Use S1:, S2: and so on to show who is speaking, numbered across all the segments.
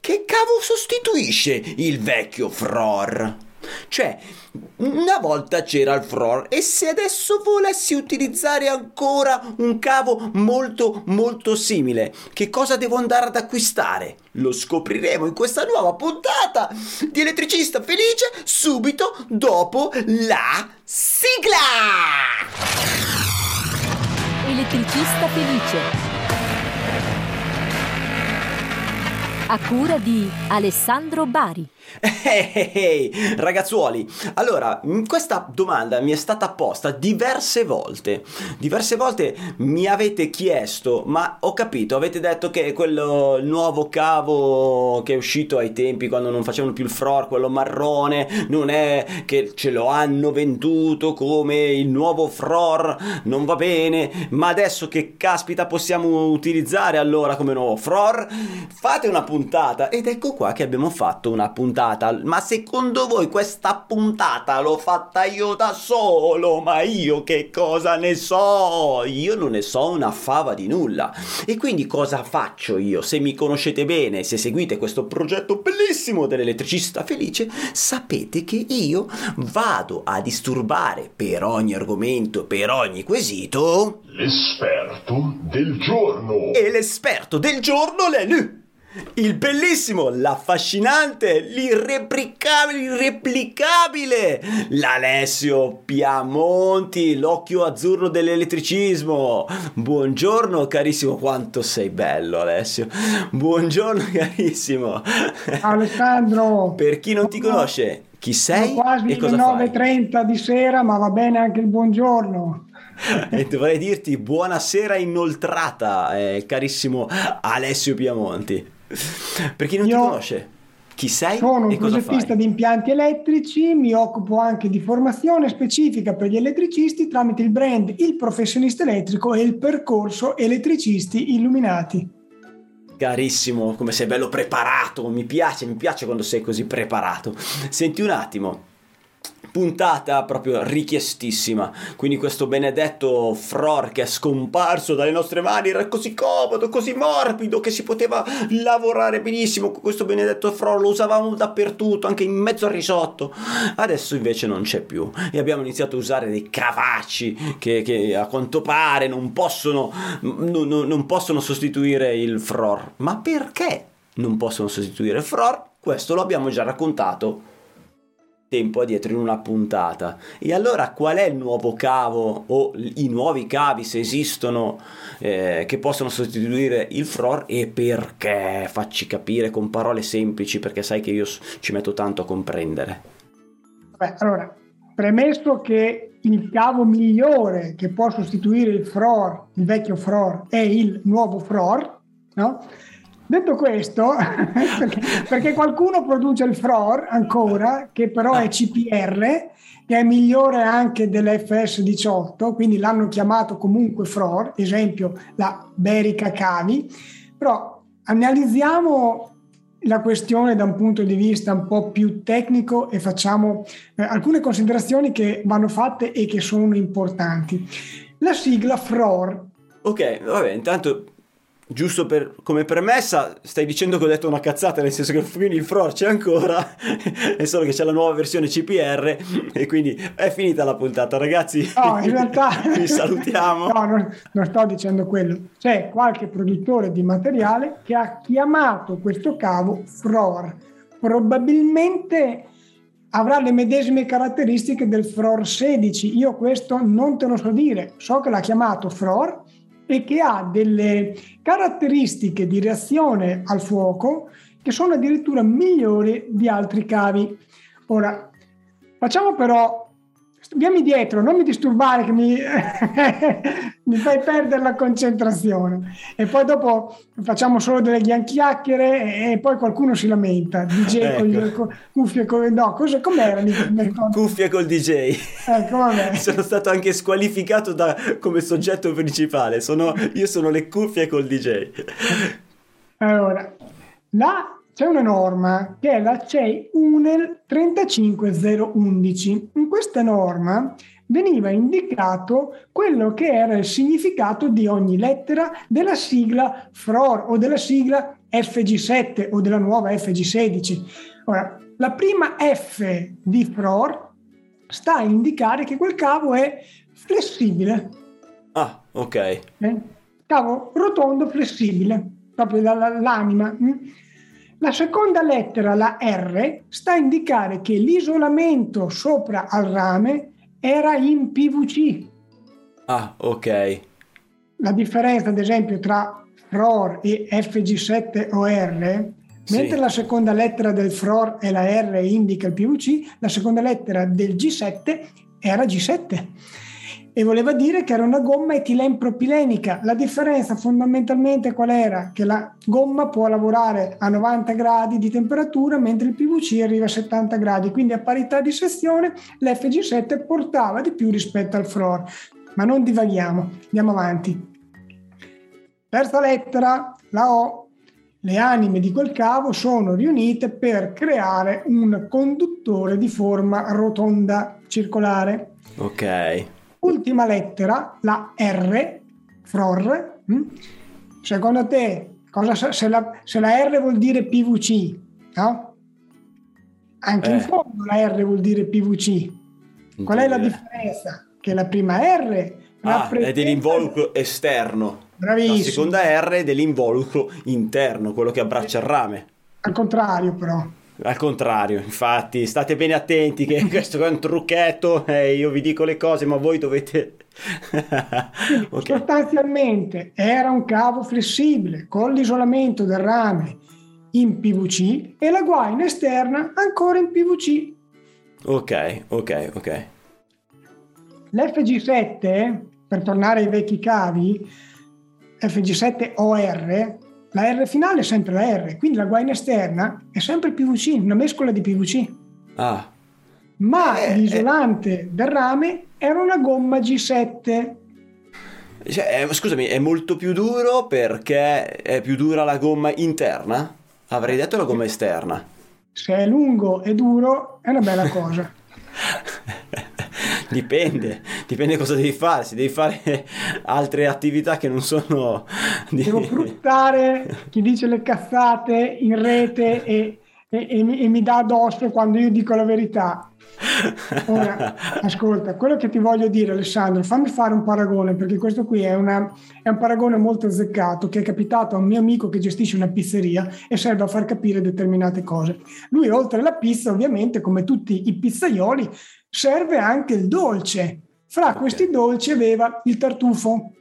S1: che cavo sostituisce il vecchio Fror? Cioè, una volta c'era il FROR e se adesso volessi utilizzare ancora un cavo molto molto simile, che cosa devo andare ad acquistare? Lo scopriremo in questa nuova puntata di Elettricista Felice subito dopo la sigla!
S2: Elettricista Felice a cura di Alessandro Bari.
S1: Ehi, hey, hey, ragazzuoli, allora, questa domanda mi è stata posta diverse volte. Diverse volte mi avete chiesto, ma ho capito, avete detto che quello nuovo cavo che è uscito ai tempi quando non facevano più il FROR, quello marrone, non è che ce lo hanno venduto come il nuovo FROR, non va bene, ma adesso che caspita possiamo utilizzare allora come nuovo FROR? Fate una puntata ed ecco qua che abbiamo fatto una puntata puntata. Ma secondo voi questa puntata l'ho fatta io da solo? Ma io che cosa ne so? Io non ne so una fava di nulla. E quindi cosa faccio io? Se mi conoscete bene, se seguite questo progetto bellissimo dell'elettricista felice, sapete che io vado a disturbare per ogni argomento, per ogni quesito...
S3: L'esperto del giorno.
S1: E l'esperto del giorno è lui il bellissimo, l'affascinante, l'irreplicabile, l'irreplicabile, l'Alessio Piamonti, l'occhio azzurro dell'elettricismo. Buongiorno carissimo, quanto sei bello Alessio. Buongiorno carissimo.
S4: Alessandro.
S1: per chi non ti conosce, chi sei
S4: Sono quasi
S1: e cosa
S4: le 9.30 di sera, ma va bene anche il buongiorno.
S1: e dovrei dirti buonasera inoltrata, eh, carissimo Alessio Piamonti. Per chi non
S4: Io
S1: ti conosce, chi sei
S4: sono un progettista di impianti elettrici, mi occupo anche di formazione specifica per gli elettricisti tramite il brand Il Professionista Elettrico e il percorso Elettricisti Illuminati.
S1: Carissimo, come sei bello preparato, mi piace, mi piace quando sei così preparato. Senti un attimo, puntata proprio richiestissima. Quindi questo benedetto Fror che è scomparso dalle nostre mani era così comodo, così morbido che si poteva lavorare benissimo con questo benedetto Fror, lo usavamo dappertutto, anche in mezzo al risotto. Adesso invece non c'è più e abbiamo iniziato a usare dei cavacci che, che a quanto pare non possono, non, non possono sostituire il Fror. Ma perché non possono sostituire Fror? Questo lo abbiamo già raccontato tempo addietro in una puntata. E allora qual è il nuovo cavo o i nuovi cavi se esistono eh, che possono sostituire il FROR e perché? Facci capire con parole semplici perché sai che io ci metto tanto a comprendere.
S4: Beh, allora, premesso che il cavo migliore che può sostituire il FROR, il vecchio FROR, è il nuovo FROR, no? Detto questo, perché, qualcuno produce il FROR ancora, che però è CPR, che è migliore anche dell'FS18, quindi l'hanno chiamato comunque FROR, esempio la Berica Cavi, però analizziamo la questione da un punto di vista un po' più tecnico e facciamo eh, alcune considerazioni che vanno fatte e che sono importanti. La sigla FROR.
S1: Ok, vabbè, intanto giusto per, come premessa, stai dicendo che ho detto una cazzata, nel senso che quindi il FROR c'è ancora, è solo che c'è la nuova versione CPR e quindi è finita la puntata, ragazzi.
S4: No, in realtà...
S1: Vi salutiamo.
S4: No, non, non, sto dicendo quello. C'è qualche produttore di materiale che ha chiamato questo cavo FROR. Probabilmente avrà le medesime caratteristiche del FROR 16. Io questo non te lo so dire. So che l'ha chiamato FROR e che ha delle caratteristiche di reazione al fuoco che sono addirittura migliori di altri cavi. Ora, facciamo però, vieni dietro, non mi disturbare che mi, mi fai perdere la concentrazione e poi dopo facciamo solo delle chiacchiere e poi qualcuno si lamenta, DJ ecco. con le con, cuffie, con, no, cosa, com'era?
S1: Cuffie col DJ.
S4: Ecco, vabbè.
S1: sono stato anche squalificato da, come soggetto principale, sono, io sono le cuffie col DJ.
S4: Allora, la c'è una norma che è la CEI UNEL 35011. In questa norma veniva indicato quello che era il significato di ogni lettera della sigla FROR o della sigla FG7 o della nuova FG16. Ora, la prima F di FROR sta a indicare che quel cavo è flessibile.
S1: Ah, ok.
S4: Eh? Cavo rotondo flessibile, proprio dall'anima. Mm? La seconda lettera, la R, sta a indicare che l'isolamento sopra al rame era in PVC.
S1: Ah, ok.
S4: La differenza, ad esempio, tra FROR e FG7OR,
S1: Sì.
S4: mentre la seconda lettera del FROR e la R indica il PVC, la seconda lettera del G7 era G7 e voleva dire che era una gomma etilenpropilenica. La differenza fondamentalmente qual era? Che la gomma può lavorare a 90 gradi di temperatura mentre il PVC arriva a 70 gradi, quindi a parità di sezione l'FG7 portava di più rispetto al FROR. Ma non divaghiamo, andiamo avanti. Terza lettera, la O. Le anime di quel cavo sono riunite per creare un conduttore di forma rotonda circolare.
S1: Ok.
S4: Ultima lettera, la R, FROR. hm? Secondo te, cosa, sa- se, la, se la R vuol dire PVC, no? Anche
S1: Eh.
S4: in fondo la R vuol dire PVC. Qual è la differenza? Che la prima R
S1: Ah,
S4: rappresenta-
S1: è dell'involucro esterno.
S4: Bravissimo.
S1: La seconda R è dell'involucro interno, quello che abbraccia il rame.
S4: Al contrario, però.
S1: Al contrario, infatti, state bene attenti che questo è un trucchetto, eh, io vi dico le cose, ma voi dovete... ok,
S4: Sostanzialmente era un cavo flessibile con l'isolamento del rame in PVC e la guaina esterna ancora in PVC.
S1: ok, ok, ok.
S4: L'FG7, per tornare ai vecchi cavi, FG7 OR, la R finale è sempre la R, quindi la guaina esterna è sempre PVC, una mescola di PVC.
S1: Ah,
S4: Ma
S1: Eh,
S4: l'isolante del rame era una gomma G7.
S1: cioè, eh, scusami, è molto più duro perché è più dura la gomma interna? Avrei detto la gomma esterna.
S4: Se è lungo e duro è una bella cosa.
S1: Dipende, dipende cosa devi fare. Se devi fare altre attività che non sono di...
S4: Devo fruttare chi dice le cazzate in rete e, e- e mi, e mi dà addosso quando io dico la verità. Ora, ascolta, quello che ti voglio dire Alessandro, fammi fare un paragone perché questo qui è, una- è un paragone molto azzeccato che è capitato a un mio amico che gestisce una pizzeria e serve a far capire determinate cose. Lui oltre alla pizza ovviamente come tutti i pizzaioli serve anche il dolce. Fra questi dolci aveva il tartufo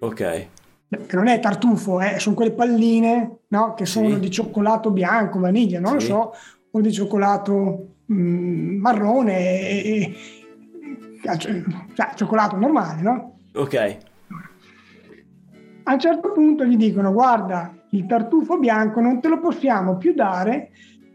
S1: Ok,
S4: che non è tartufo, eh, sono quelle palline no, che sono
S1: Sì.
S4: di cioccolato bianco, vaniglia, non
S1: Sì.
S4: lo so, o di cioccolato mm, marrone, e, e- cioè, cioccolato normale, no?
S1: ok.
S4: A un certo punto gli dicono guarda, il tartufo bianco non te lo possiamo più dare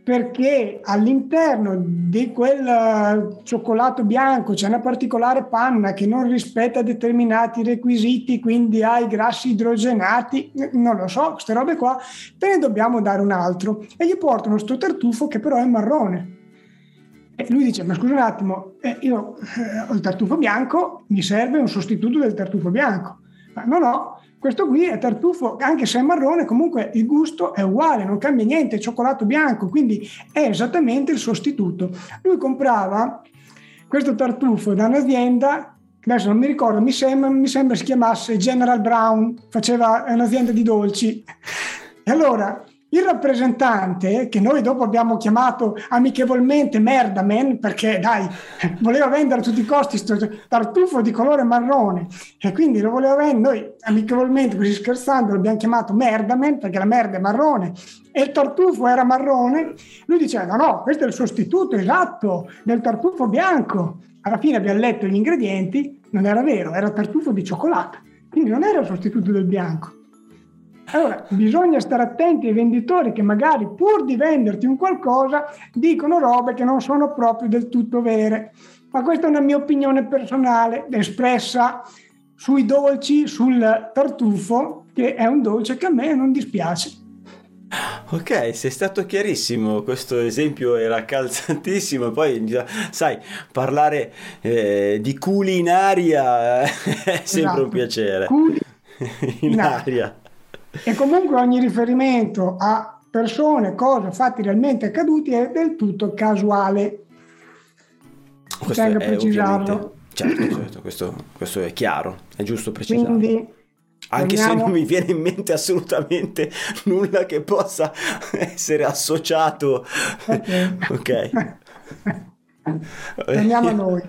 S4: perché all'interno di quel eh, cioccolato bianco c'è una particolare panna che non rispetta determinati requisiti, quindi ha i grassi idrogenati, non lo so, queste robe qua, te ne dobbiamo dare un altro. E gli portano sto tartufo che però è marrone. E lui dice, ma scusa un attimo, eh, io eh, ho il tartufo bianco, mi serve un sostituto del tartufo bianco. Ma no, no, questo qui è tartufo, anche se è marrone, comunque il gusto è uguale, non cambia niente, è cioccolato bianco, quindi è esattamente il sostituto. Lui comprava questo tartufo da un'azienda, adesso non mi ricordo, mi sembra, mi sembra si chiamasse General Brown, faceva un'azienda di dolci. E allora il rappresentante, che noi dopo abbiamo chiamato amichevolmente Merdaman, perché dai, voleva vendere a tutti i costi questo tartufo di colore marrone, e quindi lo voleva vendere, noi amichevolmente, così scherzando, l'abbiamo chiamato Merdaman, perché la merda è marrone, e il tartufo era marrone, lui diceva no, no, questo è il sostituto esatto del tartufo bianco. Alla fine abbiamo letto gli ingredienti, non era vero, era tartufo di cioccolato, quindi non era il sostituto del bianco. Allora, bisogna stare attenti ai venditori che magari pur di venderti un qualcosa dicono robe che non sono proprio del tutto vere. Ma questa è una mia opinione personale espressa sui dolci, sul tartufo, che è un dolce che a me non dispiace.
S1: Ok, sei stato chiarissimo, questo esempio era calzantissimo, poi sai, parlare eh, di culinaria è sempre
S4: Esatto.
S1: un piacere.
S4: Culi-
S1: In aria.
S4: e comunque ogni riferimento a persone, cose, fatti realmente accaduti è del tutto casuale.
S1: Questo
S4: Tengo a precisarlo.
S1: Certo, certo, questo, questo è chiaro, è giusto precisarlo.
S4: Quindi
S1: Anche se
S4: torniamo-
S1: non mi viene in mente assolutamente nulla che possa essere associato. Ok.
S4: Torniamo a noi.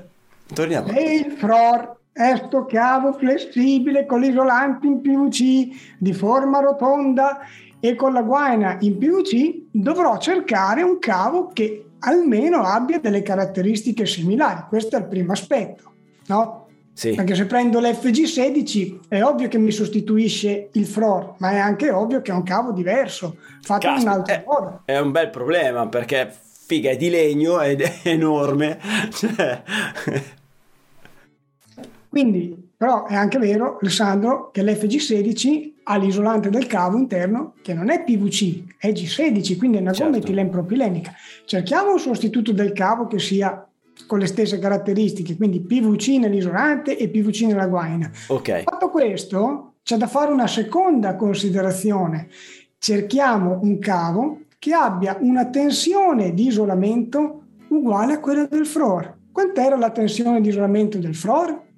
S1: Torniamo.
S4: E il FROR è sto cavo flessibile con l'isolante in PVC di forma rotonda e con la guaina in PVC dovrò cercare un cavo che almeno abbia delle caratteristiche similari. Questo è il primo aspetto, no?
S1: Sì.
S4: Perché se prendo l'FG16 è ovvio che mi sostituisce il FROR, ma è anche ovvio che è un cavo diverso, fatto in un
S1: Caspita,
S4: altro
S1: è,
S4: modo.
S1: è un bel problema perché figa è di legno ed è enorme. Cioè,
S4: Quindi, però è anche vero, Alessandro, che l'FG16 ha l'isolante del cavo interno che non è PVC, è G16, quindi è una gomma
S1: Certo.
S4: etilenpropilenica. Cerchiamo un sostituto del cavo che sia con le stesse caratteristiche, quindi PVC nell'isolante e PVC nella guaina.
S1: ok,
S4: Fatto questo, c'è da fare una seconda considerazione. Cerchiamo un cavo che abbia una tensione di isolamento uguale a quella del FROR. Quant'era la tensione di isolamento del FROR?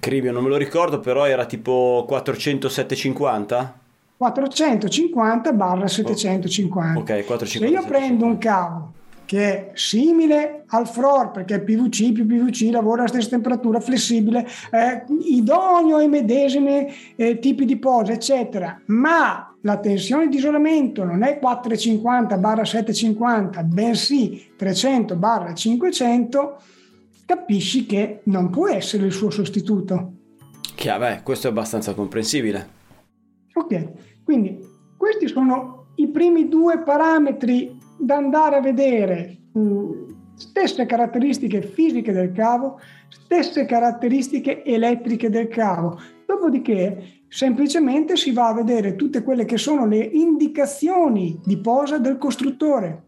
S1: Cribio non me lo ricordo, però era tipo 400-750?
S4: 450 barra 750.
S1: Ok, 450.
S4: Se io prendo un cavo che è simile al FROR perché è PVC più PVC lavora alla stessa temperatura flessibile è idoneo ai medesimi eh, tipi di pose eccetera ma la tensione di isolamento non è 450 barra 750 bensì 300 barra 500 capisci che non può essere il suo sostituto
S1: Chiaro, beh, questo è abbastanza comprensibile.
S4: Ok, quindi questi sono i primi due parametri da andare a vedere. Mm, Stesse caratteristiche fisiche del cavo, stesse caratteristiche elettriche del cavo. Dopodiché semplicemente si va a vedere tutte quelle che sono le indicazioni di posa del costruttore.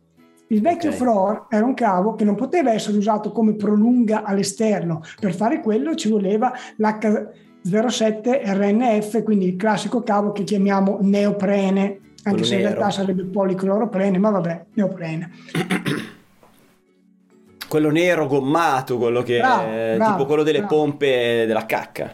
S4: Il vecchio
S1: Ok.
S4: FROR era un cavo che non poteva essere usato come prolunga all'esterno. Per fare quello ci voleva l'H07 RNF, quindi il classico cavo che chiamiamo neoprene, anche se in realtà sarebbe policloroprene, ma vabbè, neoprene.
S1: Quello nero gommato, quello che
S4: Bravo,
S1: è
S4: bravo,
S1: tipo quello delle
S4: bravo.
S1: pompe della cacca.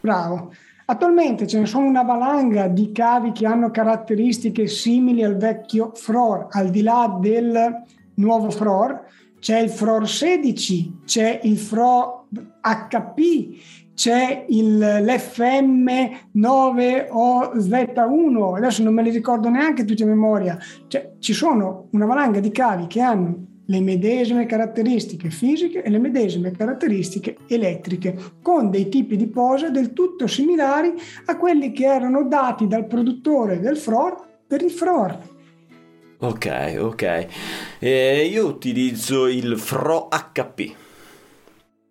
S4: Bravo. Attualmente ce ne sono una valanga di cavi che hanno caratteristiche simili al vecchio FROR, al di là del nuovo FROR. C'è il FROR 16, c'è il FRO HP, c'è il, l'FM 9OZ1, adesso non me li ricordo neanche tutti a memoria. Cioè, ci sono una valanga di cavi che hanno le medesime caratteristiche fisiche e le medesime caratteristiche elettriche, con dei tipi di posa del tutto similari a quelli che erano dati dal produttore del FROR per il FROR.
S1: Ok, ok. E io utilizzo il Fro HP.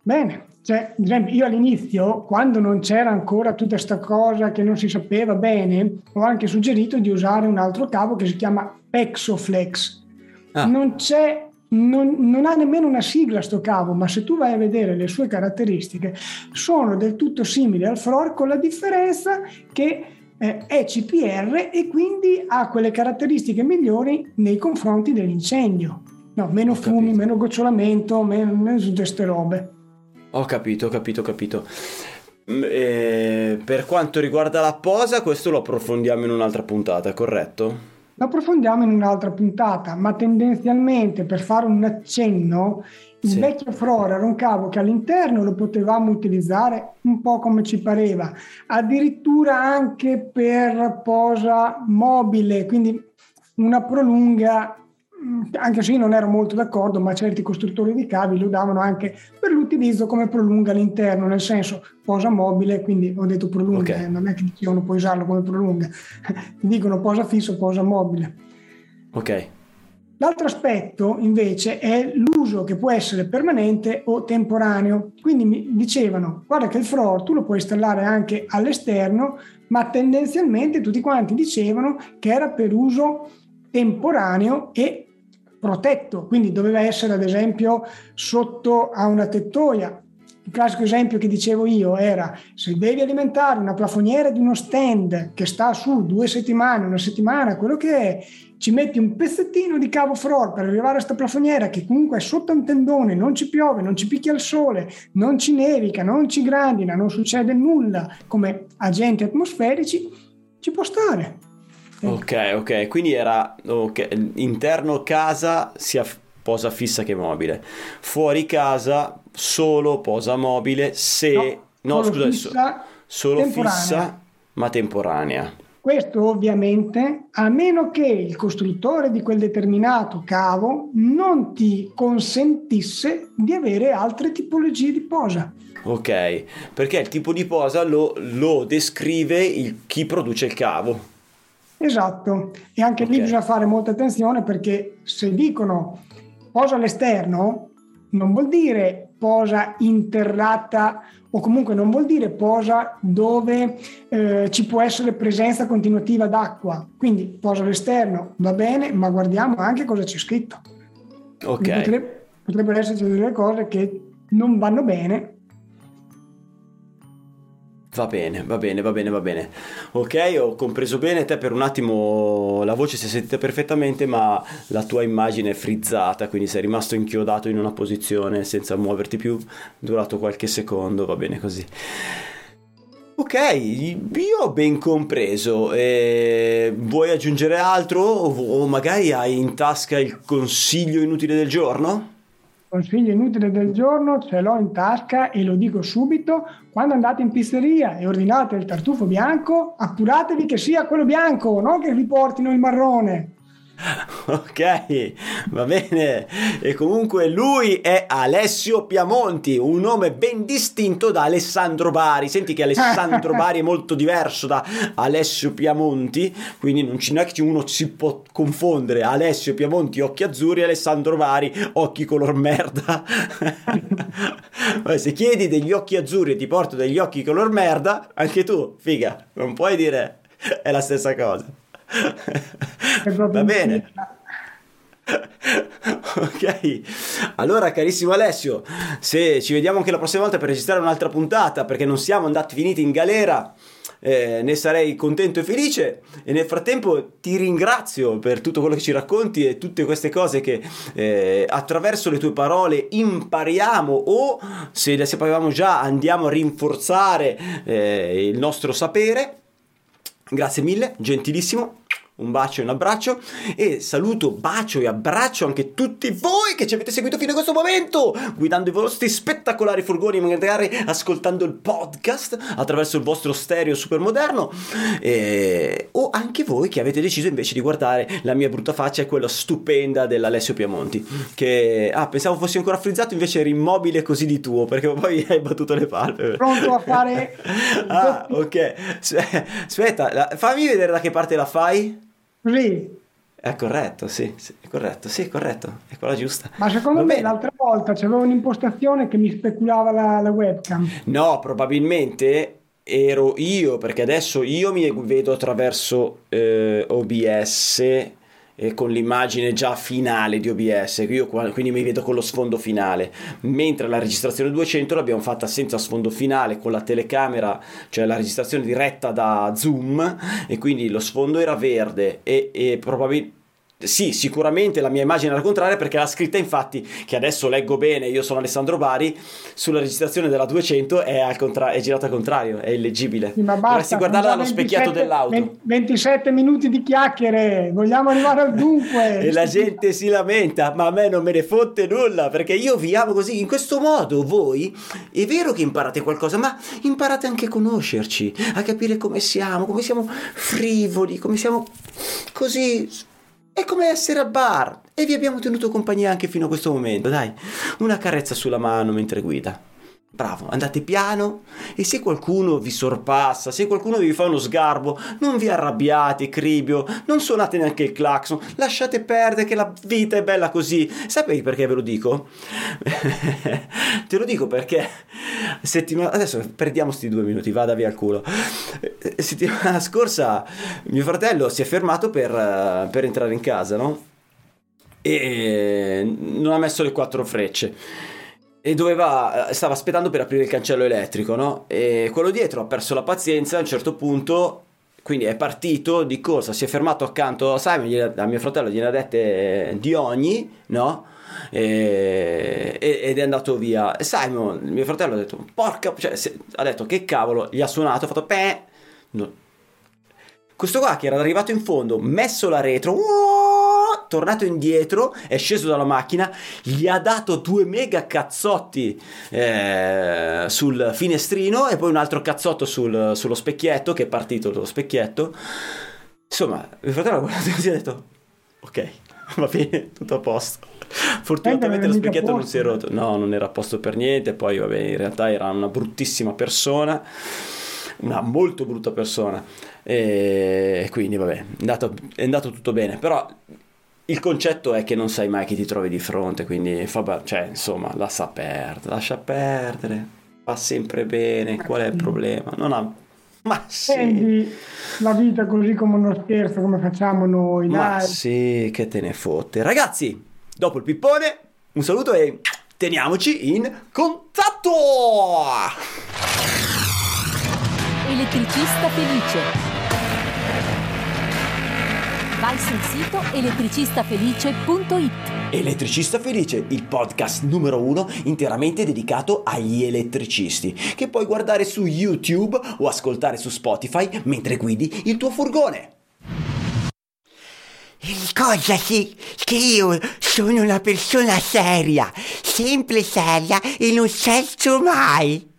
S4: Bene, cioè, ad esempio, io all'inizio, quando non c'era ancora tutta questa cosa che non si sapeva bene, ho anche suggerito di usare un altro cavo che si chiama Pexoflex.
S1: Ah.
S4: Non c'è, non, non ha nemmeno una sigla sto cavo, ma se tu vai a vedere le sue caratteristiche, sono del tutto simili al FROR con la differenza che eh, è CPR e quindi ha quelle caratteristiche migliori nei confronti dell'incendio. No, meno fumi, meno gocciolamento, meno, meno tutte queste robe.
S1: Ho capito, ho capito, ho capito. Mm, e per quanto riguarda la posa, questo lo approfondiamo in un'altra puntata, corretto?
S4: Lo approfondiamo in un'altra puntata, ma tendenzialmente per fare un accenno, il
S1: Sì.
S4: vecchio FROR era un cavo che all'interno lo potevamo utilizzare un po' come ci pareva, addirittura anche per posa mobile, quindi una prolunga, anche se io non ero molto d'accordo, ma certi costruttori di cavi lo davano anche per l'utilizzo come prolunga all'interno, nel senso posa mobile, quindi ho detto prolunga,
S1: Ok.
S4: eh, non è che dicevano puoi usarlo come prolunga, dicono posa fisso, posa mobile.
S1: Ok.
S4: L'altro aspetto invece è l'uso che può essere permanente o temporaneo. Quindi mi dicevano, guarda che il FROR tu lo puoi installare anche all'esterno, ma tendenzialmente tutti quanti dicevano che era per uso temporaneo e protetto, quindi doveva essere ad esempio sotto a una tettoia. il classico esempio che dicevo io era se devi alimentare una plafoniera di uno stand che sta su due settimane, una settimana, quello che è, ci metti un pezzettino di cavo FROR per arrivare a questa plafoniera che comunque è sotto un tendone, non ci piove, non ci picchia il sole, non ci nevica, non ci grandina, non succede nulla come agenti atmosferici, ci può stare.
S1: Ok, ok, quindi era okay, interno casa sia posa fissa che mobile, fuori casa solo posa mobile se... No, no scusa, fissa, solo temporanea. fissa ma temporanea.
S4: Questo ovviamente a meno che il costruttore di quel determinato cavo non ti consentisse di avere altre tipologie di posa.
S1: Ok, perché il tipo di posa lo, lo descrive il, chi produce il cavo.
S4: Esatto, e anche okay. lì bisogna fare molta attenzione perché se dicono posa all'esterno non vuol dire posa interrata o comunque non vuol dire posa dove eh, ci può essere presenza continuativa d'acqua. Quindi posa all'esterno va bene, ma guardiamo anche cosa c'è scritto.
S1: Ok.
S4: Potrebbe, potrebbero esserci delle cose che non vanno bene
S1: Va bene, va bene, va bene, va bene. Ok, ho compreso bene, te per un attimo la voce si è sentita perfettamente, ma la tua immagine è frizzata, quindi sei rimasto inchiodato in una posizione senza muoverti più, durato qualche secondo, va bene così. Ok, io ho ben compreso. Eh, vuoi aggiungere altro o magari hai in tasca il consiglio inutile del giorno?
S4: Consiglio inutile del giorno ce l'ho in tasca e lo dico subito, quando andate in pizzeria e ordinate il tartufo bianco, appuratevi che sia quello bianco, non che vi portino il marrone.
S1: Ok, va bene. E comunque lui è Alessio Piamonti, un nome ben distinto da Alessandro Bari. Senti che Alessandro Bari è molto diverso da Alessio Piamonti, quindi non c'è che uno si può confondere. Alessio Piamonti, occhi azzurri, Alessandro Bari, occhi color merda. Se chiedi degli occhi azzurri e ti porto degli occhi color merda, anche tu, figa, non puoi dire è la stessa cosa. Va bene. ok, allora carissimo Alessio, se ci vediamo anche la prossima volta per registrare un'altra puntata perché non siamo andati finiti in galera, eh, ne sarei contento e felice e nel frattempo ti ringrazio per tutto quello che ci racconti e tutte queste cose che eh, attraverso le tue parole impariamo o se le sapevamo già andiamo a rinforzare eh, il nostro sapere. Grazie mille, gentilissimo un bacio e un abbraccio. E saluto, bacio e abbraccio anche tutti voi che ci avete seguito fino a questo momento, guidando i vostri spettacolari furgoni, magari ascoltando il podcast attraverso il vostro stereo super moderno e... o anche voi che avete deciso invece di guardare la mia brutta faccia e quella stupenda dell'Alessio Piamonti che ah, pensavo fossi ancora frizzato invece eri immobile così di tuo perché poi hai battuto le palpebre.
S4: Pronto a fare
S1: ah ok. Aspetta fammi vedere da che parte la fai
S4: Così?
S1: È corretto, sì, sì, è corretto, sì, è corretto, è quella giusta.
S4: Ma secondo Va me bene. l'altra volta c'avevo un'impostazione che mi speculava la, la webcam.
S1: No, probabilmente ero io, perché adesso io mi vedo attraverso eh, OBS eh, con l'immagine già finale di OBS, io quindi mi vedo con lo sfondo finale, mentre la registrazione 200 l'abbiamo fatta senza sfondo finale, con la telecamera, cioè la registrazione diretta da Zoom e quindi lo sfondo era verde e, e probabilmente sì, sicuramente la mia immagine era contraria perché la scritta infatti, che adesso leggo bene, io sono Alessandro Bari, sulla registrazione della 200 è, al contra- è girata al contrario, è illeggibile.
S4: Sì, ma basta, Dovresti
S1: guardarla dallo 27, specchiato dell'auto.
S4: 27 minuti di chiacchiere, vogliamo arrivare al dunque.
S1: e la gente si lamenta, ma a me non me ne fotte nulla perché io vi amo così. In questo modo voi, è vero che imparate qualcosa, ma imparate anche a conoscerci, a capire come siamo, come siamo frivoli, come siamo così è come essere al bar e vi abbiamo tenuto compagnia anche fino a questo momento, dai. Una carezza sulla mano mentre guida. Bravo, andate piano e se qualcuno vi sorpassa, se qualcuno vi fa uno sgarbo, non vi arrabbiate, cribio, non suonate neanche il clacson, lasciate perdere che la vita è bella così. Sapete perché ve lo dico? Te lo dico perché settimana adesso perdiamo sti due minuti, vada via al culo. Settimana scorsa mio fratello si è fermato per, per entrare in casa, no? E non ha messo le quattro frecce e doveva, stava aspettando per aprire il cancello elettrico, no? E quello dietro ha perso la pazienza a un certo punto, quindi è partito di corsa, si è fermato accanto a Simon, a mio fratello gliene ha dette di ogni, no? E- e- ed è andato via. E Simon, mio fratello, ha detto, porca, cioè, se- ha detto che cavolo, gli ha suonato, ha fatto, peh, no. Questo qua che era arrivato in fondo, messo la retro, uoh, tornato indietro, è sceso dalla macchina, gli ha dato due mega cazzotti eh, sul finestrino e poi un altro cazzotto sul- sullo specchietto, che è partito dallo specchietto. Insomma, mio fratello ha guardato così e ha detto, ok, va bene, tutto a posto. Fortunatamente lo specchietto non si è rotto. No, non era a posto per niente. Poi, vabbè, in realtà era una bruttissima persona. Una molto brutta persona. E quindi, vabbè, è andato, è andato tutto bene. Però il concetto è che non sai mai chi ti trovi di fronte. Quindi, vabbè, cioè, insomma, lascia perdere. Lascia perdere. Va sempre bene. Qual è il problema? Non ha. Ma sì.
S4: Prendi la vita così come uno scherzo, come facciamo noi,
S1: Ma
S4: dai.
S1: sì, che te ne fotte. Ragazzi, dopo il pippone, un saluto e teniamoci in contatto!
S2: Elettricista felice. Vai sul sito elettricistafelice.it.
S1: Elettricista Felice, il podcast numero uno interamente dedicato agli elettricisti, che puoi guardare su YouTube o ascoltare su Spotify mentre guidi il tuo furgone.
S5: Ricordati che io sono una persona seria, sempre seria e non scherzo mai.